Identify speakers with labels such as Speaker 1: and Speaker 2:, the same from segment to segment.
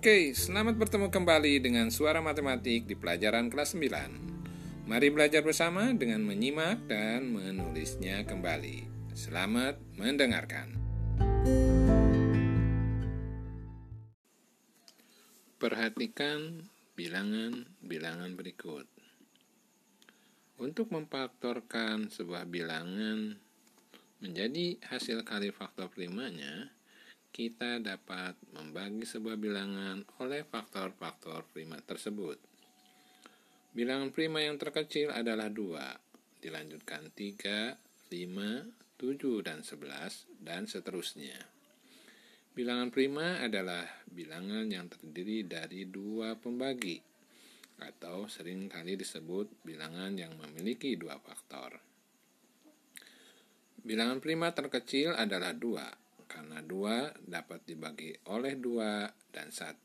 Speaker 1: Oke, selamat bertemu kembali dengan suara matematik di pelajaran kelas 9. Mari belajar bersama dengan menyimak dan menulisnya kembali. Selamat mendengarkan. Perhatikan bilangan-bilangan berikut. Untuk memfaktorkan sebuah bilangan menjadi hasil kali faktor primanya, kita dapat membagi sebuah bilangan oleh faktor-faktor prima tersebut. Bilangan prima yang terkecil adalah 2, dilanjutkan 3, 5, 7, dan 11, dan seterusnya. Bilangan prima adalah bilangan yang terdiri dari dua pembagi, atau sering kali disebut bilangan yang memiliki dua faktor. Bilangan prima terkecil adalah 2, karena 2 dapat dibagi oleh 2 dan 1.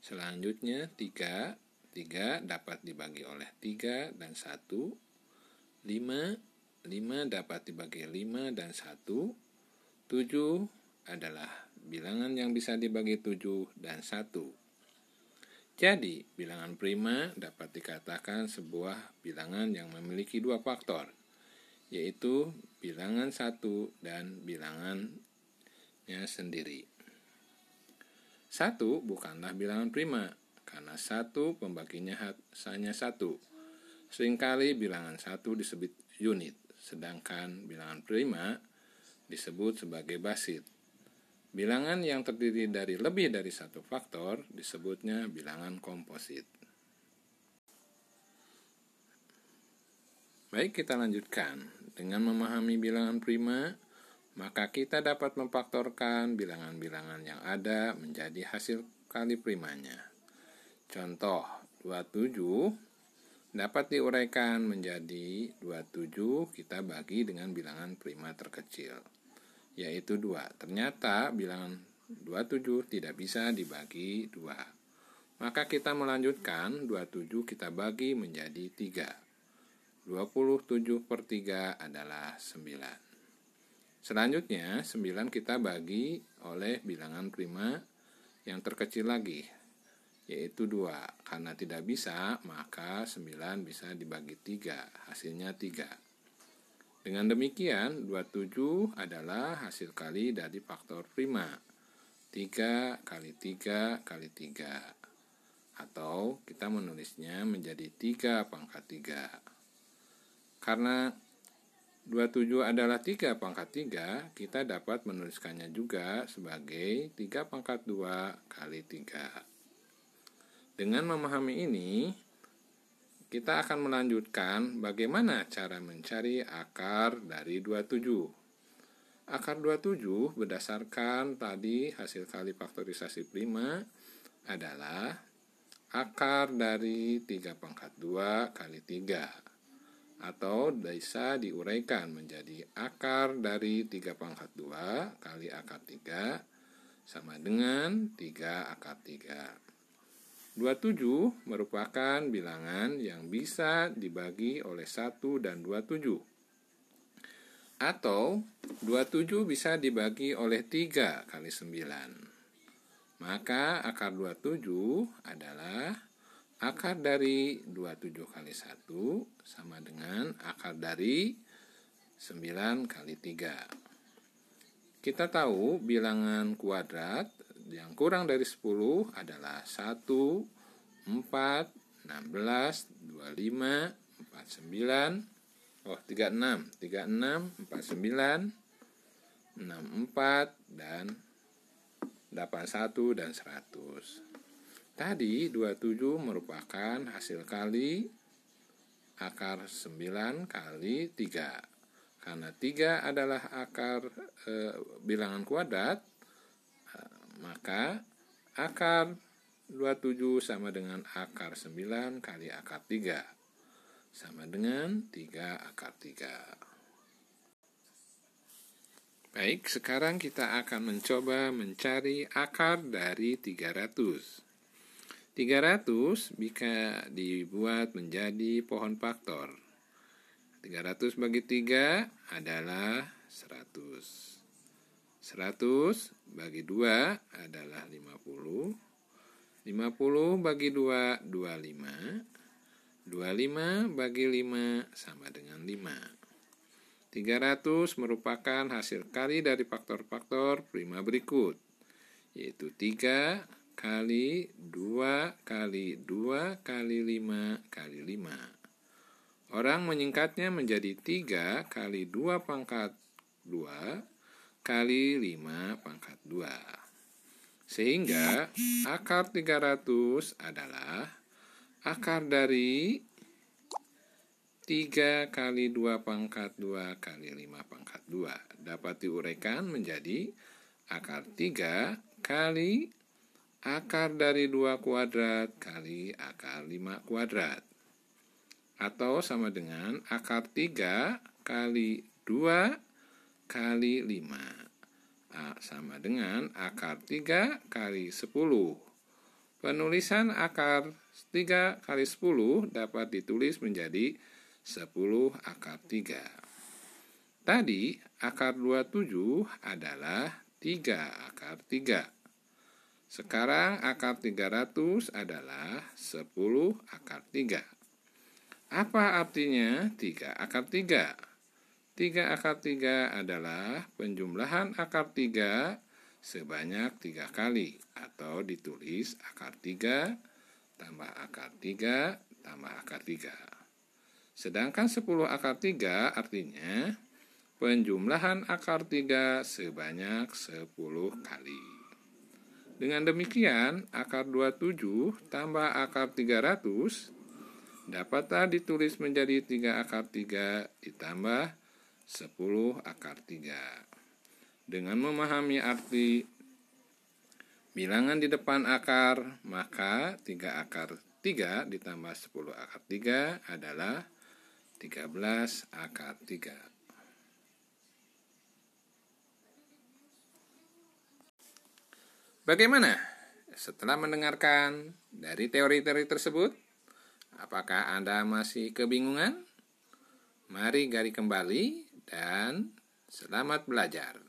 Speaker 1: Selanjutnya 3, 3 dapat dibagi oleh 3 dan 1. 5, 5 dapat dibagi 5 dan 1. 7 adalah bilangan yang bisa dibagi 7 dan 1. Jadi, bilangan prima dapat dikatakan sebuah bilangan yang memiliki dua faktor, yaitu bilangan satu dan bilangan nya sendiri. Satu bukanlah bilangan prima, karena satu pembaginya hanya satu. Seringkali bilangan satu disebut unit, sedangkan bilangan prima disebut sebagai basit. Bilangan yang terdiri dari lebih dari satu faktor disebutnya bilangan komposit. Baik, kita lanjutkan. Dengan memahami bilangan prima, maka kita dapat memfaktorkan bilangan-bilangan yang ada menjadi hasil kali primanya. Contoh, 27 dapat diuraikan menjadi 27 kita bagi dengan bilangan prima terkecil, yaitu 2. Ternyata bilangan 27 tidak bisa dibagi 2. Maka kita melanjutkan 27 kita bagi menjadi 3. 27 per 3 adalah 9. Selanjutnya, 9 kita bagi oleh bilangan prima yang terkecil lagi, yaitu 2. Karena tidak bisa, maka 9 bisa dibagi 3, hasilnya 3. Dengan demikian, 27 adalah hasil kali dari faktor prima. 3 kali 3 kali 3. Atau kita menulisnya menjadi 3 pangkat 3. Karena 27 adalah 3 pangkat 3, kita dapat menuliskannya juga sebagai 3 pangkat 2 kali 3. Dengan memahami ini, kita akan melanjutkan bagaimana cara mencari akar dari 27. Akar 27 berdasarkan tadi hasil kali faktorisasi prima adalah akar dari 3 pangkat 2 kali 3 atau bisa diuraikan menjadi akar dari 3 pangkat 2 kali akar 3 sama dengan 3 akar 3. 27 merupakan bilangan yang bisa dibagi oleh 1 dan 27. Atau 27 bisa dibagi oleh 3 kali 9. Maka akar 27 adalah akar dari 27 kali 1 sama dengan akar dari 9 kali 3. Kita tahu bilangan kuadrat yang kurang dari 10 adalah 1, 4, 16, 25, 49, oh 36, 36, 49, 64, dan 81 dan 100. Tadi 27 merupakan hasil kali akar 9 kali 3. Karena 3 adalah akar e, bilangan kuadrat, e, maka akar 27 sama dengan akar 9 kali akar 3. Sama dengan 3 akar 3. Baik, sekarang kita akan mencoba mencari akar dari 300. 300 bisa dibuat menjadi pohon faktor. 300 bagi 3 adalah 100. 100 bagi 2 adalah 50. 50 bagi 2, 25. 25 bagi 5 sama dengan 5. 300 merupakan hasil kali dari faktor-faktor prima berikut, yaitu 3 kali 2 kali 2 kali 5 kali 5. Orang menyingkatnya menjadi 3 kali 2 pangkat 2 kali 5 pangkat 2. Sehingga akar 300 adalah akar dari 3 kali 2 pangkat 2 kali 5 pangkat 2 dapat diuraikan menjadi akar 3 kali akar dari 2 kuadrat kali akar 5 kuadrat atau sama dengan akar 3 kali 2 kali 5 sama dengan akar 3 kali 10. Penulisan akar 3 kali 10 dapat ditulis menjadi 10 akar 3. Tadi akar 27 adalah 3 akar 3. Sekarang akar 300 adalah 10 akar 3. Apa artinya 3 akar 3? 3 akar 3 adalah penjumlahan akar 3 sebanyak 3 kali atau ditulis akar 3 tambah akar 3 tambah akar 3. Sedangkan 10 akar 3 artinya penjumlahan akar 3 sebanyak 10 kali. Dengan demikian, akar 27 tambah akar 300 dapatlah ditulis menjadi 3 akar 3 ditambah 10 akar 3. Dengan memahami arti bilangan di depan akar, maka 3 akar 3 ditambah 10 akar 3 adalah 13 akar 3. Bagaimana? Setelah mendengarkan dari teori-teori tersebut, apakah Anda masih kebingungan? Mari gali kembali dan selamat belajar.